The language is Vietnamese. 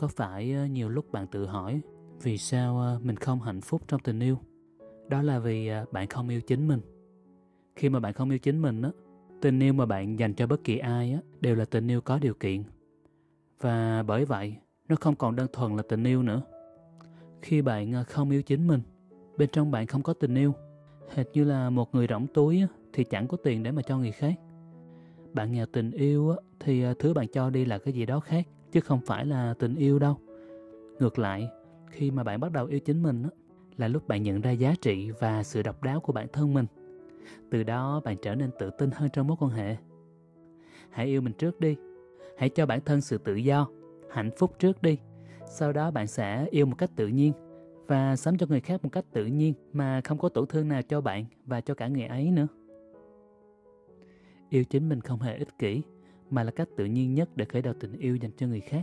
có phải ờ, nhiều lúc bạn tự hỏi vì sao ờ, mình không hạnh phúc trong tình yêu? Đó là vì ờ, bạn không yêu chính mình. Khi mà bạn không yêu chính mình á, tình yêu mà bạn dành cho bất kỳ ai á đều là tình yêu có điều kiện. Và bởi vậy, nó không còn đơn thuần là tình yêu nữa. Khi bạn không yêu chính mình, bên trong bạn không có tình yêu, hệt như là một người rỗng túi thì chẳng có tiền để mà cho người khác. Bạn nghèo tình yêu á, thì thứ bạn cho đi là cái gì đó khác chứ không phải là tình yêu đâu. Ngược lại, khi mà bạn bắt đầu yêu chính mình là lúc bạn nhận ra giá trị và sự độc đáo của bản thân mình. Từ đó bạn trở nên tự tin hơn trong mối quan hệ. Hãy yêu mình trước đi. Hãy cho bản thân sự tự do, hạnh phúc trước đi. Sau đó bạn sẽ yêu một cách tự nhiên và sống cho người khác một cách tự nhiên mà không có tổn thương nào cho bạn và cho cả người ấy nữa. Yêu chính mình không hề ích kỷ mà là cách tự nhiên nhất để khởi đầu tình yêu dành cho người khác.